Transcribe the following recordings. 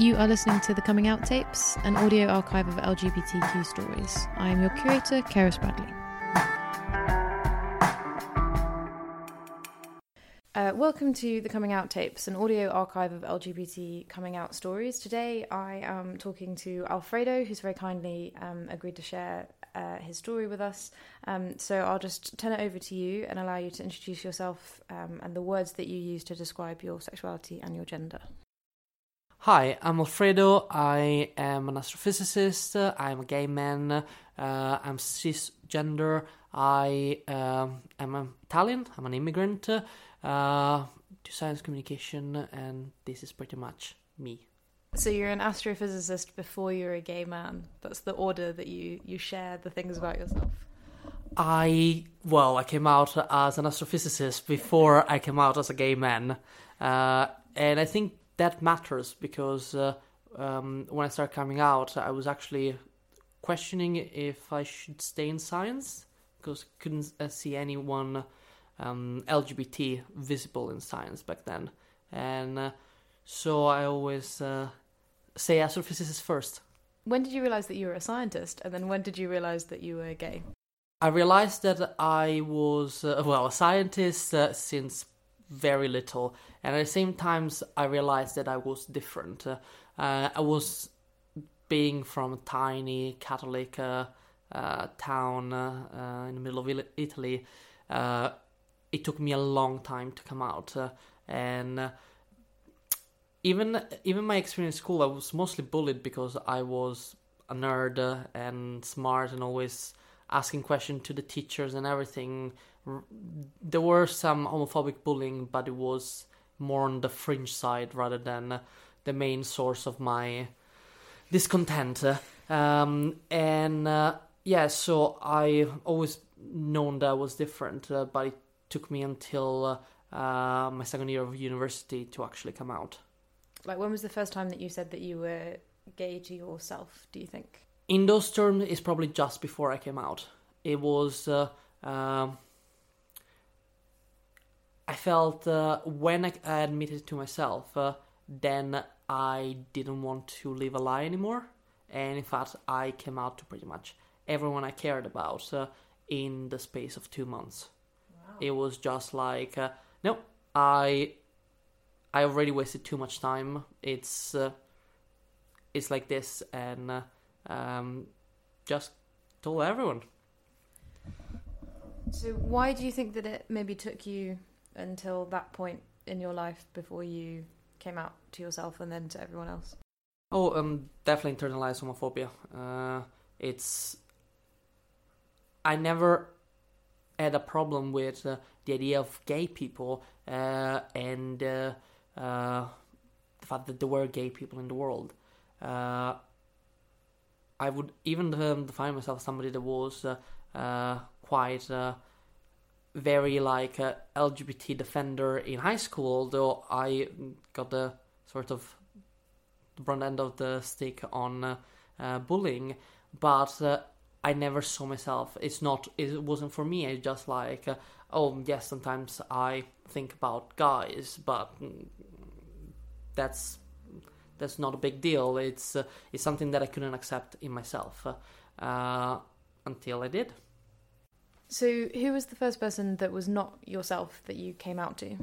You are listening to the Coming Out tapes, an audio archive of LGBTQ stories. I am your curator, Keris Bradley. Uh, welcome to the Coming Out tapes, an audio archive of LGBT coming out stories. Today I am talking to Alfredo, who's very kindly um, agreed to share uh, his story with us. Um, so I'll just turn it over to you and allow you to introduce yourself um, and the words that you use to describe your sexuality and your gender. Hi, I'm Alfredo. I am an astrophysicist. I'm a gay man. Uh, I'm cisgender. I um, am Italian. I'm an immigrant uh, to science communication, and this is pretty much me. So you're an astrophysicist before you're a gay man. That's the order that you you share the things about yourself. I well, I came out as an astrophysicist before I came out as a gay man, uh, and I think that matters because uh, um, when I started coming out, I was actually questioning if I should stay in science because I couldn't uh, see anyone um, LGBT visible in science back then, and uh, so I always uh, say astrophysicist first. When did you realize that you were a scientist, and then when did you realize that you were gay? I realized that I was uh, well a scientist uh, since very little, and at the same times, I realized that I was different. Uh, I was being from a tiny Catholic uh, uh, town uh, in the middle of Italy. it took me a long time to come out, and even even my experience in school, I was mostly bullied because I was a nerd and smart and always asking questions to the teachers and everything there were some homophobic bullying, but it was more on the fringe side rather than the main source of my discontent. Um, and uh, yeah, so I always known that I was different, uh, but it took me until uh, my second year of university to actually come out. Like, when was the first time that you said that you were gay to yourself? Do you think? In those terms, it's probably just before I came out. It was. Uh, um, I felt uh, when I admitted to myself, uh, then I didn't want to live a lie anymore. And in fact, I came out to pretty much everyone I cared about uh, in the space of two months. Wow. It was just like, uh, no, I, I already wasted too much time. It's, uh, it's like this, and uh, um, just told everyone. So, why do you think that it maybe took you until that point in your life before you came out to yourself and then to everyone else? Oh, um, definitely internalized homophobia. Uh, it's I never had a problem with uh, the idea of gay people uh, and uh, uh the fact that there were gay people in the world. Uh, I would even um, define myself as somebody that was quite very like a LGBT defender in high school, although I got the sort of brunt end of the stick on uh, bullying, but uh, I never saw myself. It's not. It wasn't for me. It's just like, uh, oh yes, sometimes I think about guys, but that's that's not a big deal. It's uh, it's something that I couldn't accept in myself uh, until I did. So, who was the first person that was not yourself that you came out to,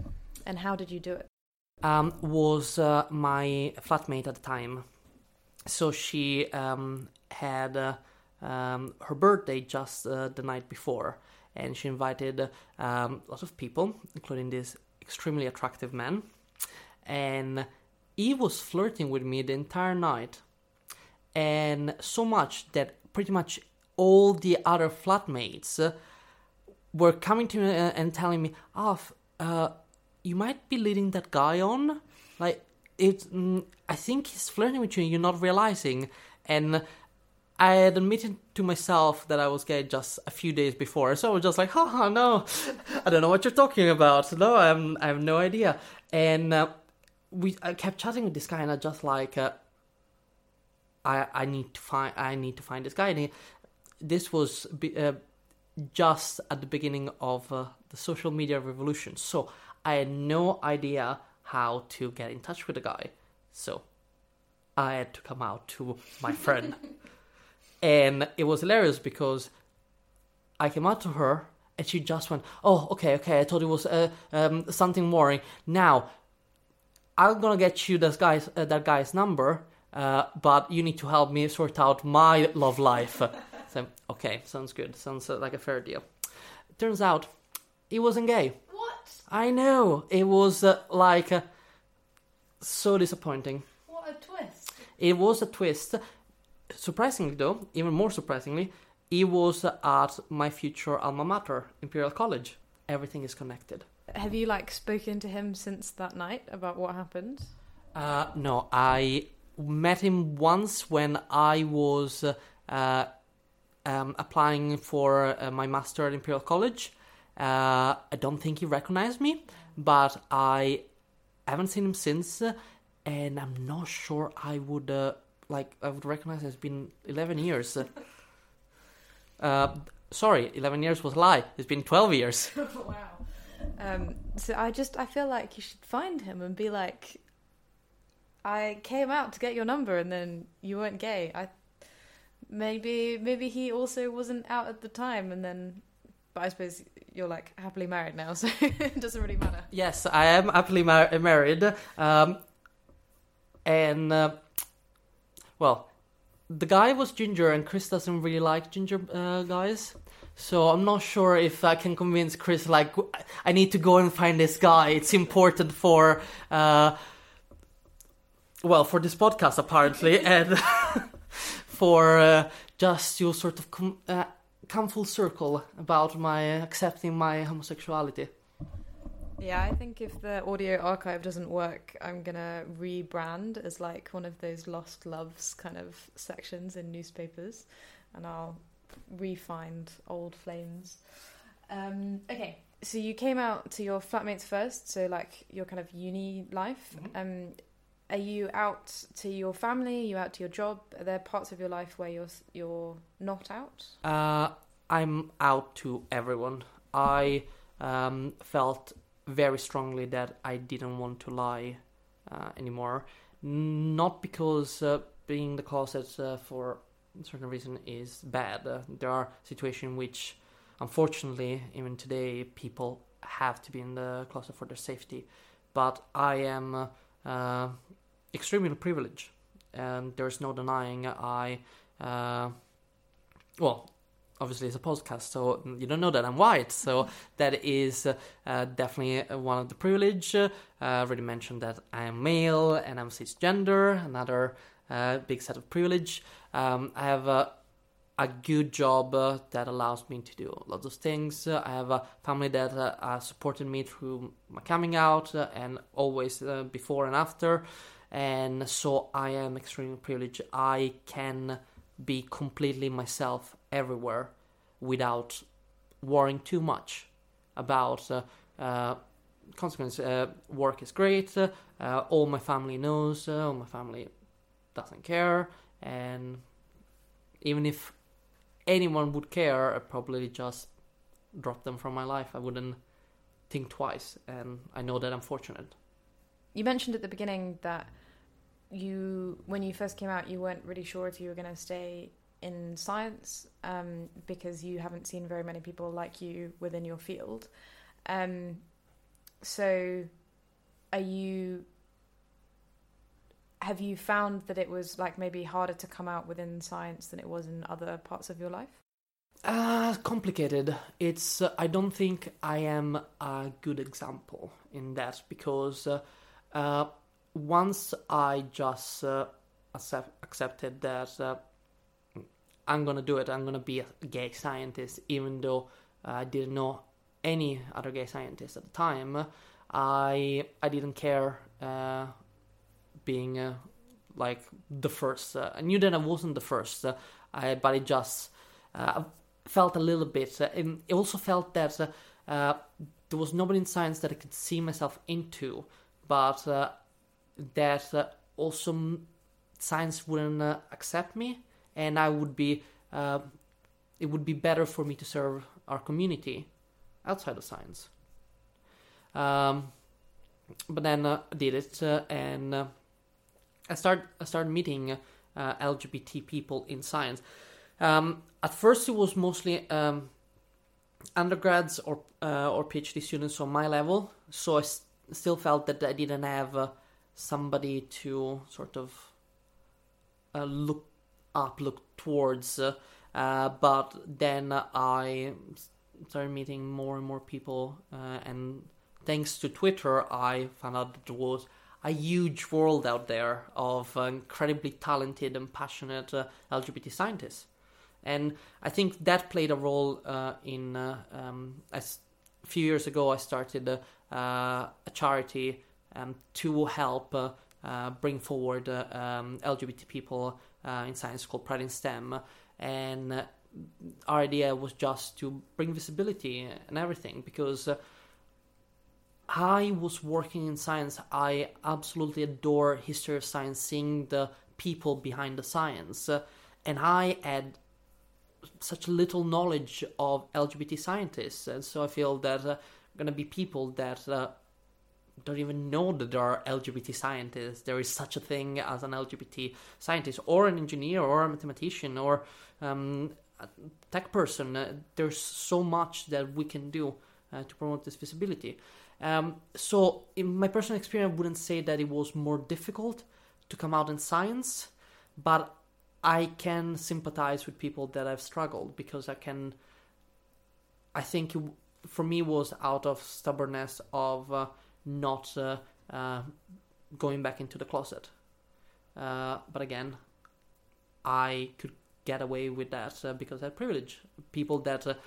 and how did you do it? Um, was uh, my flatmate at the time. So she um, had uh, um, her birthday just uh, the night before, and she invited um, lots of people, including this extremely attractive man, and he was flirting with me the entire night, and so much that pretty much all the other flatmates were coming to me and telling me, "Oh, uh, you might be leading that guy on. Like, it. Mm, I think he's flirting with you, and you're not realizing." And I had admitted to myself that I was gay just a few days before, so I was just like, "Haha, no, I don't know what you're talking about. No, I'm, I have no idea." And uh, we, I kept chatting with this guy, and I just like, uh, I, I need to find, I need to find this guy. And he, this was uh, just at the beginning of uh, the social media revolution. So I had no idea how to get in touch with the guy. So I had to come out to my friend. and it was hilarious because I came out to her and she just went, "Oh, okay, okay. I thought it was uh, um, something worrying. Now, I'm gonna get you that guy's uh, that guy's number, uh, but you need to help me sort out my love life." So, okay, sounds good. Sounds uh, like a fair deal. Turns out, he wasn't gay. What? I know. It was uh, like uh, so disappointing. What a twist. It was a twist. Surprisingly, though, even more surprisingly, he was at my future alma mater, Imperial College. Everything is connected. Have you like spoken to him since that night about what happened? Uh, no, I met him once when I was uh, um, applying for uh, my master at Imperial College. Uh, I don't think he recognized me, but I haven't seen him since, and I'm not sure I would uh, like I would recognize. It's been 11 years. Uh, sorry, 11 years was a lie. It's been 12 years. wow. Um, so I just I feel like you should find him and be like, I came out to get your number and then you weren't gay. I maybe maybe he also wasn't out at the time and then, but I suppose you're like happily married now, so it doesn't really matter. Yes, I am happily mar- married. Um, and uh, well, the guy was ginger, and Chris doesn't really like ginger uh, guys. So I'm not sure if I can convince Chris. Like, I need to go and find this guy. It's important for, uh, well, for this podcast apparently, and for uh, just to sort of com- uh, come full circle about my accepting my homosexuality. Yeah, I think if the audio archive doesn't work, I'm gonna rebrand as like one of those lost loves kind of sections in newspapers, and I'll re-find old flames. Um, okay, so you came out to your flatmates first, so like your kind of uni life. Um, are you out to your family? Are you out to your job? Are there parts of your life where you're you're not out? Uh, I'm out to everyone. I um, felt very strongly that I didn't want to lie uh, anymore. Not because uh, being in the closet uh, for a certain reason is bad. Uh, there are situations which, unfortunately, even today, people have to be in the closet for their safety. But I am uh, extremely privileged, and there's no denying I. Uh, well, obviously it's a podcast, so you don't know that I'm white. So that is uh, uh, definitely one of the privilege. Uh, I already mentioned that I am male and I'm cisgender, another uh, big set of privilege. Um, I have a, a good job uh, that allows me to do lots of things. Uh, I have a family that supported me through my coming out and always before and after. And so I am extremely privileged. I can be completely myself everywhere without worrying too much about uh, uh, consequences. Uh, work is great. Uh, all my family knows. Uh, all my family doesn't care. And even if anyone would care, I'd probably just drop them from my life. I wouldn't think twice. And I know that I'm fortunate. You mentioned at the beginning that you, when you first came out, you weren't really sure if you were going to stay in science um, because you haven't seen very many people like you within your field. Um, so, are you? Have you found that it was like maybe harder to come out within science than it was in other parts of your life? Uh, complicated. It's. Uh, I don't think I am a good example in that because uh, uh once I just uh, accept, accepted that uh, I'm gonna do it. I'm gonna be a gay scientist, even though I didn't know any other gay scientists at the time. I I didn't care uh, being uh, like the first. Uh, I knew that I wasn't the first, I, but it just felt a little bit. And it also felt that there was nobody in science that I could see myself into, but that also science wouldn't accept me and I would be uh, it would be better for me to serve our community outside of science. Um, but then uh, I did it, uh, and uh, I start I started meeting uh, LGBT people in science. Um, at first, it was mostly um, undergrads or uh, or PhD students on my level, so I s- still felt that I didn't have uh, somebody to sort of uh, look up, look towards. Uh, uh, but then I started meeting more and more people, uh, and thanks to Twitter, I found out that there was a huge world out there of incredibly talented and passionate uh, LGBT scientists. And I think that played a role in. Um, as a few years ago, I started uh, a charity um, to help uh, bring forward um, LGBT people in science called Pride in STEM. And our idea was just to bring visibility and everything because I was working in science. I absolutely adore history of science, seeing the people behind the science, uh, and I had such little knowledge of LGBT scientists, and so I feel that to be people that uh, don't even know that there are LGBT scientists. There is such a thing as an LGBT scientist, or an engineer, or a mathematician, or um, a tech person. Uh, there's so much that we can do uh, to promote this visibility. Um, so, in my personal experience, I wouldn't say that it was more difficult to come out in science, but I can sympathize with people that have struggled because I can. I think for me was out of stubbornness of uh, not uh, uh, going back into the closet. Uh, but again, I could get away with that uh, because I had privilege. People that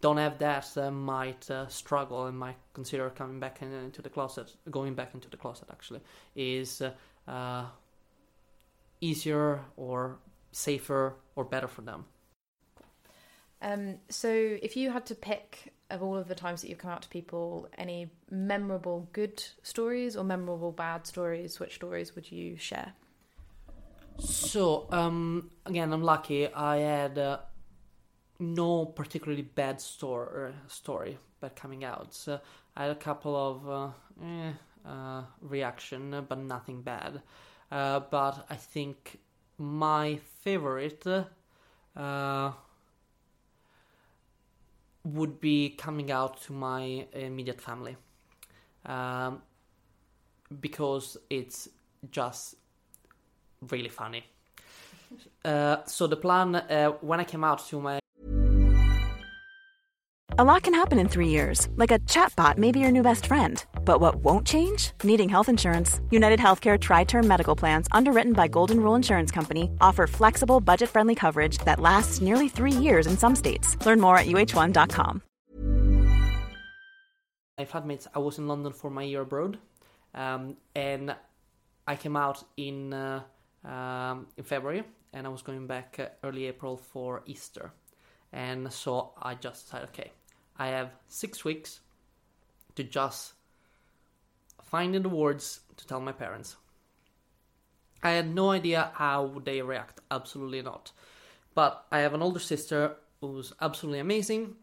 don't have that might struggle and might consider coming back in, into the closet, going back into the closet actually, is easier or safer or better for them. Um, so, if you had to pick of all of the times that you've come out to people, any memorable good stories or memorable bad stories, which stories would you share? So, um, again, I'm lucky. I had uh, no particularly bad story, story bad coming out. So I had a couple of uh, eh, uh, reaction, but nothing bad. Uh, but I think my favorite uh, would be coming out to my immediate family um, because it's just really funny. Uh, so the plan uh, when I came out to my a lot can happen in three years, like a chatbot may be your new best friend. But what won't change? Needing health insurance. United Healthcare Tri Term Medical Plans, underwritten by Golden Rule Insurance Company, offer flexible, budget friendly coverage that lasts nearly three years in some states. Learn more at uh1.com. I've My flatmates, I was in London for my year abroad, um, and I came out in, uh, um, in February, and I was going back uh, early April for Easter. And so I just decided, okay, I have six weeks to just find the words to tell my parents. I had no idea how they react, absolutely not. But I have an older sister who's absolutely amazing,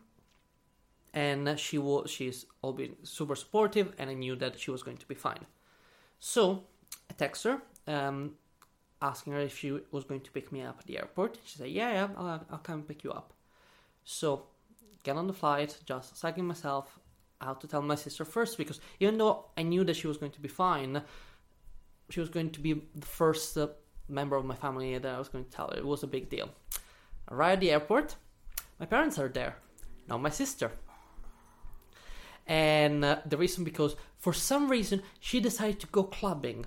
and she was she's all been super supportive, and I knew that she was going to be fine. So I text her, um, asking her if she was going to pick me up at the airport. She said, "Yeah, yeah, I'll, I'll come pick you up." So get on the flight, just psyching myself out to tell my sister first because even though I knew that she was going to be fine, she was going to be the first uh, member of my family that I was going to tell her. It was a big deal. Arrive at the airport, my parents are there, not my sister. And uh, the reason because for some reason she decided to go clubbing.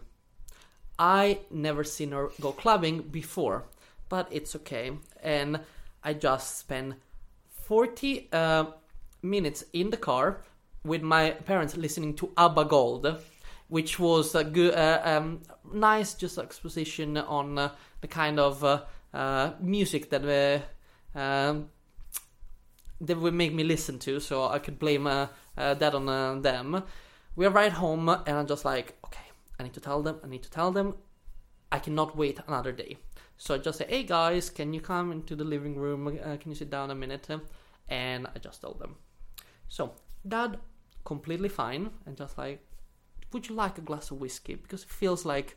I never seen her go clubbing before, but it's okay. And I just spent 40 uh, minutes in the car with my parents listening to ABBA Gold, which was a good, uh, um, nice just exposition on uh, the kind of uh, uh, music that um, that would make me listen to, so I could blame uh, that on them. We arrived home, and I'm just like, okay, I need to tell them. I need to tell them. I cannot wait another day. So I just say, hey guys, can you come into the living room? Uh, can you sit down a minute? And I just told them. So dad, completely fine, and just like, would you like a glass of whiskey? Because it feels like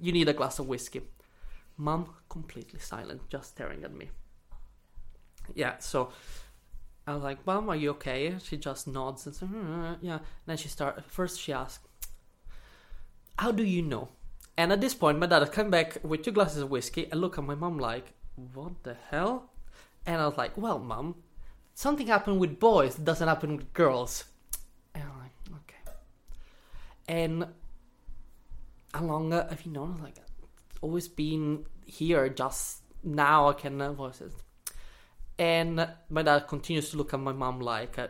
you need a glass of whiskey. Mom, completely silent, just staring at me. Yeah, so I was like, Mom, are you okay? She just nods and says, "Mm, Yeah. Then she start. First, she asked, How do you know? And at this point, my dad come back with two glasses of whiskey and look at my mom like, What the hell? And I was like, Well, mom, something happened with boys doesn't happen with girls. And I'm like, Okay. And how long uh, have you known? Like, always been here. Just now I can uh, voice it. And my dad continues to look at my mom like uh,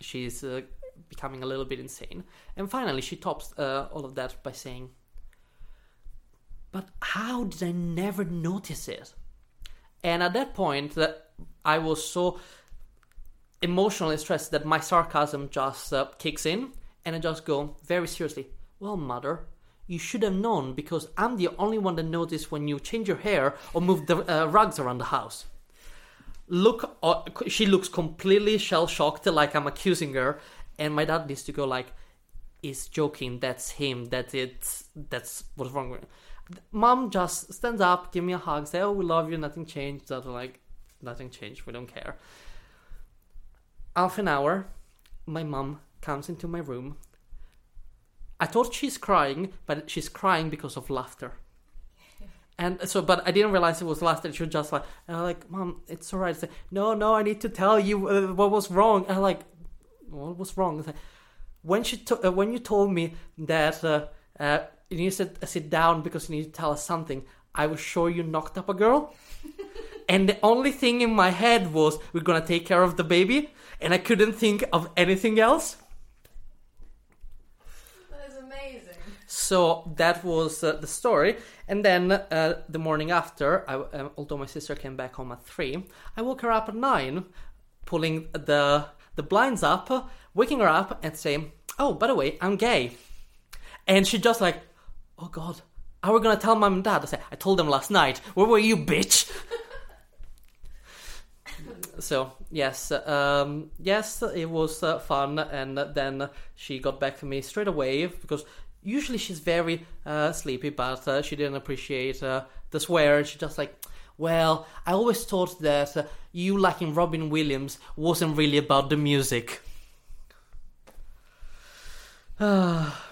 she's uh, becoming a little bit insane. And finally, she tops uh, all of that by saying, But how did I never notice it? And at that point, uh, I was so emotionally stressed that my sarcasm just uh, kicks in, and I just go very seriously, Well, mother, you should have known because I'm the only one that noticed when you change your hair or move the uh, rugs around the house. Look, uh, she looks completely shell shocked, like I'm accusing her, and my dad needs to go like, "Is joking. That's him. That's it. That's what's wrong with." Him. Mom just stands up, give me a hug, say, "Oh, we love you. Nothing changed." That like, nothing changed. We don't care. Half an hour, my mom comes into my room. I thought she's crying, but she's crying because of laughter. And so, but I didn't realize it was laughter. She was just like, and I'm like, Mom, it's alright. Like, no, no, I need to tell you uh, what was wrong. And I'm like, what was wrong? Like, when she to- uh, when you told me that uh, uh, you need to sit, sit down because you need to tell us something, I was sure you knocked up a girl. and the only thing in my head was we're gonna take care of the baby, and I couldn't think of anything else. That is amazing. So that was uh, the story. And then uh, the morning after, I, uh, although my sister came back home at three, I woke her up at nine, pulling the the blinds up, waking her up, and saying, "Oh, by the way, I'm gay." And she just like, "Oh God, are we gonna tell mom and dad?" I said, "I told them last night. Where were you, bitch?" so yes, um, yes, it was uh, fun, and then she got back to me straight away because usually she's very uh, sleepy, but uh, she didn't appreciate uh, the swear. and She just like, well, I always thought that you liking Robbie Williams wasn't really about the music.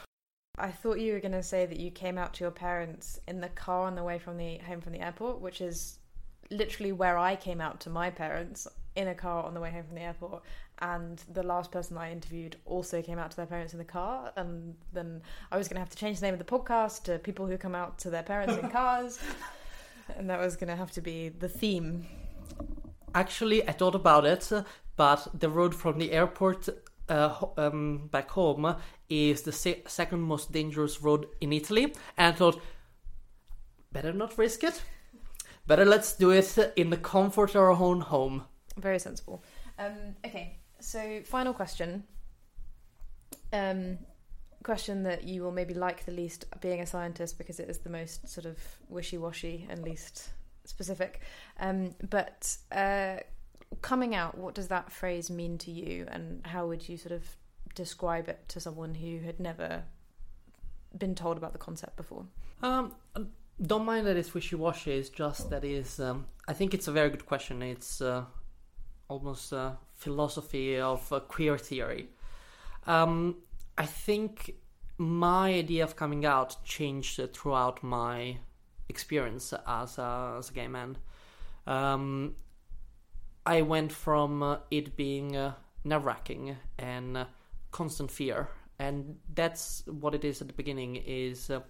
I thought you were going to say that you came out to your parents in the car on the way from the home from the airport, which is literally where I came out to my parents in a car on the way home from the airport. And the last person I interviewed also came out to their parents in the car. And then I was going to have to change the name of the podcast to people who come out to their parents in cars. and that was going to have to be the theme. Actually, I thought about it, but the road from the airport uh, um, back home is the se- second most dangerous road in Italy, and I thought, better not risk it. Better let's do it in the comfort of our own home. Very sensible. Um, okay, so final question. Um, question that you will maybe like the least being a scientist because it is the most sort of wishy-washy and least specific. Um, but uh, coming out, what does that phrase mean to you, and how would you sort of describe it to someone who had never been told about the concept before? Um, don't mind that it's wishy-washy. It's just that is. Um, I think it's a very good question. It's uh, almost a philosophy of uh, queer theory. Um, I think my idea of coming out changed throughout my experience as a, as a gay man. Um, I went from uh, it being uh, nerve-wracking and uh, constant fear, and that's what it is at the beginning. Is uh,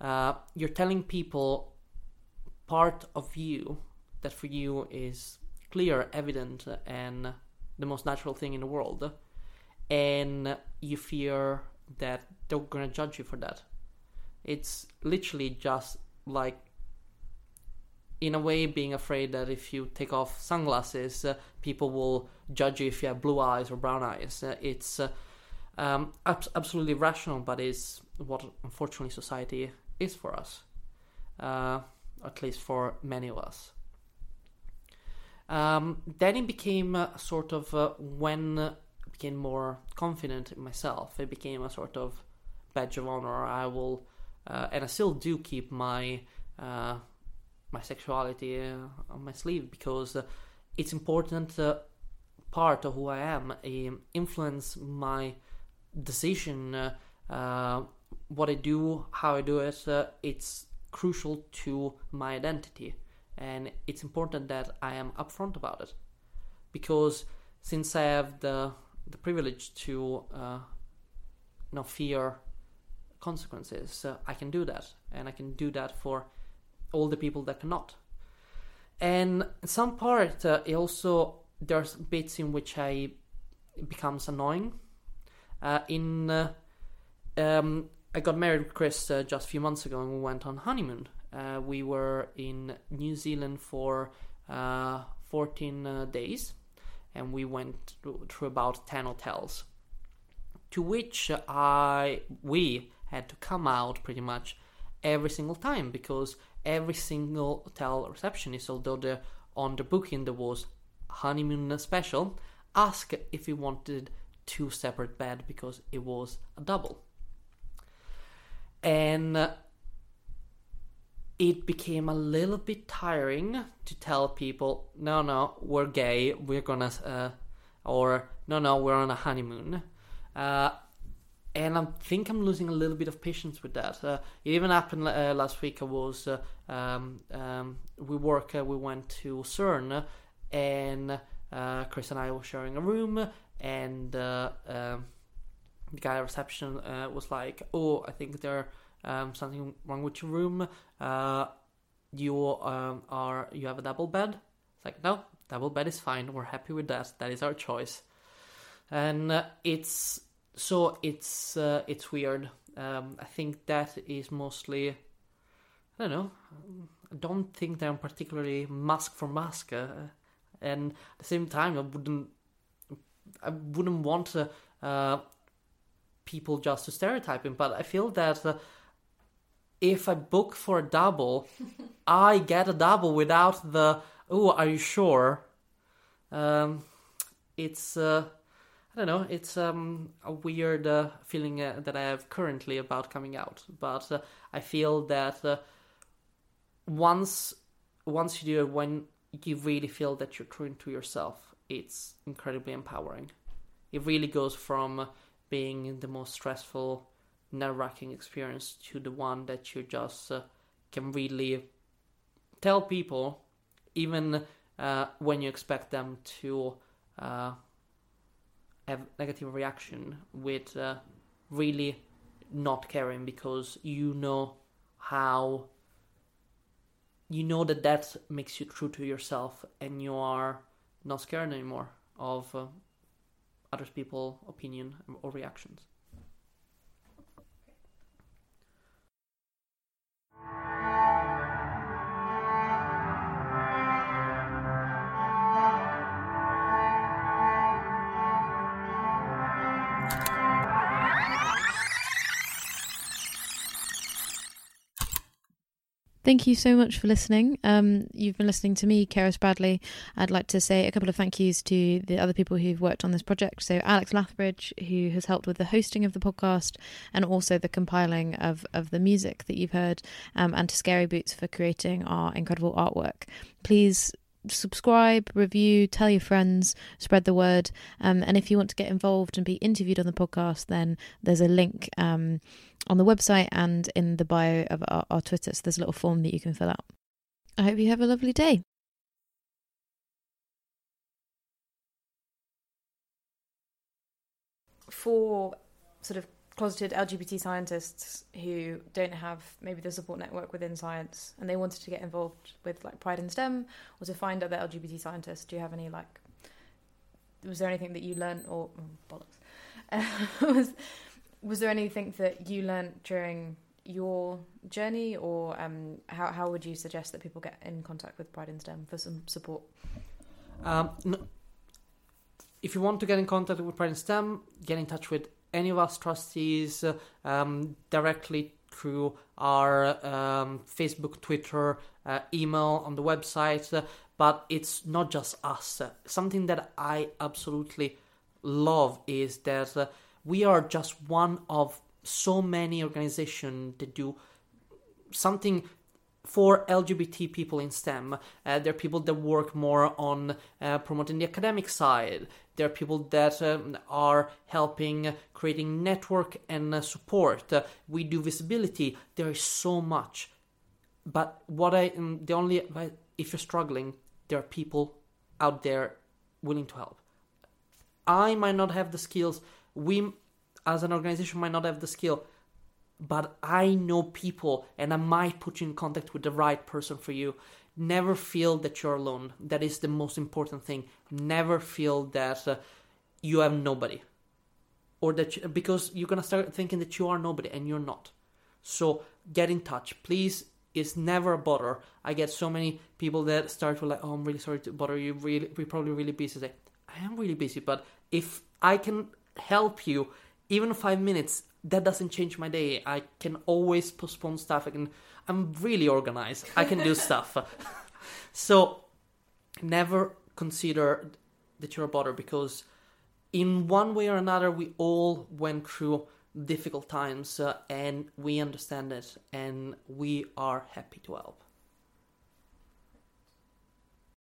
uh, you're telling people part of you that for you is clear, evident, and the most natural thing in the world, and you fear that they're gonna judge you for that. It's literally just like, in a way, being afraid that if you take off sunglasses, uh, people will judge you if you have blue eyes or brown eyes. Uh, it's uh, um, ab- absolutely rational, but is what unfortunately society is for us, uh, at least for many of us. Um, then it became a sort of uh, when I became more confident in myself. It became a sort of badge of honor. I will uh, and I still do keep my uh, my sexuality uh, on my sleeve because uh, it's important uh, part of who I am. influence my decision, what I do, how I do it. it's crucial to my identity, and it's important that I am upfront about it because since I have the the privilege to uh, not fear consequences, uh, I can do that, and I can do that for all the people that cannot. And some part, uh, also there's bits in which I becomes annoying. Uh, in uh, um, I got married with Chris uh, just a few months ago, and we went on honeymoon. Uh, we were in New Zealand for 14 days and we went through about 10 hotels to which I we had to come out pretty much every single time because every single hotel receptionist although the on the booking there was honeymoon special asked if we wanted two separate bed because it was a double and it became a little bit tiring to tell people, no, no, we're gay, we're gonna, uh, or no, no, we're on a honeymoon. Uh, and I think I'm losing a little bit of patience with that. Uh, it even happened uh, last week. I was, uh, um, um, we work, uh, we went to CERN, and Chris and I were sharing a room, and um, the guy at reception was like, "Oh, I think there." um, something wrong with your room. Uh, you um, are you have a double bed. It's like no, double bed is fine. We're happy with that. That is our choice, and uh, it's so it's uh, it's weird. Um, I think that is mostly I don't know. I don't think that I'm particularly mask for mask, uh, and at the same time, I wouldn't I wouldn't want uh, people just to stereotype him. But I feel that uh, if I book for a double, I get a double without the oh, are you sure? Um, it's uh, I don't know. It's um, a weird uh, feeling uh, that I have currently about coming out, but uh, I feel that uh, once once you do it, when you really feel that you're true to yourself, it's incredibly empowering. It really goes from being the most stressful nerve wracking experience to the one that you just uh, can really tell people, even uh, when you expect them to have negative reaction, with uh, really not caring because you know how you know that that makes you true to yourself and you are not scared anymore of uh, other people opinion or reactions Thank you so much for listening. Um, you've been listening to me, Keris Bradley. I'd like to say a couple of thank yous to the other people who've worked on this project. So, Alex Lathbridge, who has helped with the hosting of the podcast and also the compiling of, of the music that you've heard, um, and to Scary Boots for creating our incredible artwork. Please subscribe, review, tell your friends, spread the word. Um, and if you want to get involved and be interviewed on the podcast, then there's a link um, on the website and in the bio of our, our Twitter. So there's a little form that you can fill out. I hope you have a lovely day. For sort of closeted LGBT scientists who don't have maybe the support network within science and they wanted to get involved with like Pride in STEM or to find other LGBT scientists, do you have any like was there anything that you learned or oh, bollocks was was there anything that you learned during your journey or um, how, how would you suggest that people get in contact with Pride in STEM for some support? Um, no, if you want to get in contact with Pride in STEM, get in touch with any of us trustees um, directly through our um, Facebook, Twitter, uh, email on the website. Uh, but it's not just us. Uh, something that I absolutely love is that uh, we are just one of so many organizations that do something for LGBT people in STEM. Uh, there are people that work more on uh, promoting the academic side. There are people that um, are helping creating network and uh, support. Uh, we do visibility. There is so much. But what I um, the only if you're struggling, there are people out there willing to help. I might not have the skills. We, as an organization, might not have the skill but I know people and I might put you in contact with the right person for you. Never feel that you're alone. That is the most important thing. Never feel that uh, you have nobody. Or that you, because you're to start thinking that you are nobody and you're not. So get in touch. Please it's never a bother. I get so many people that start with like, "Oh, I'm really sorry to bother you. Really, we're probably really busy." Say, I am really busy, but if I can help you, even five minutes, that doesn't change my day. I can always postpone stuff. I can. I'm really organized. I can do stuff. so never consider that you're a bother because in one way or another we all went through difficult times uh, and we understand it and we are happy to help.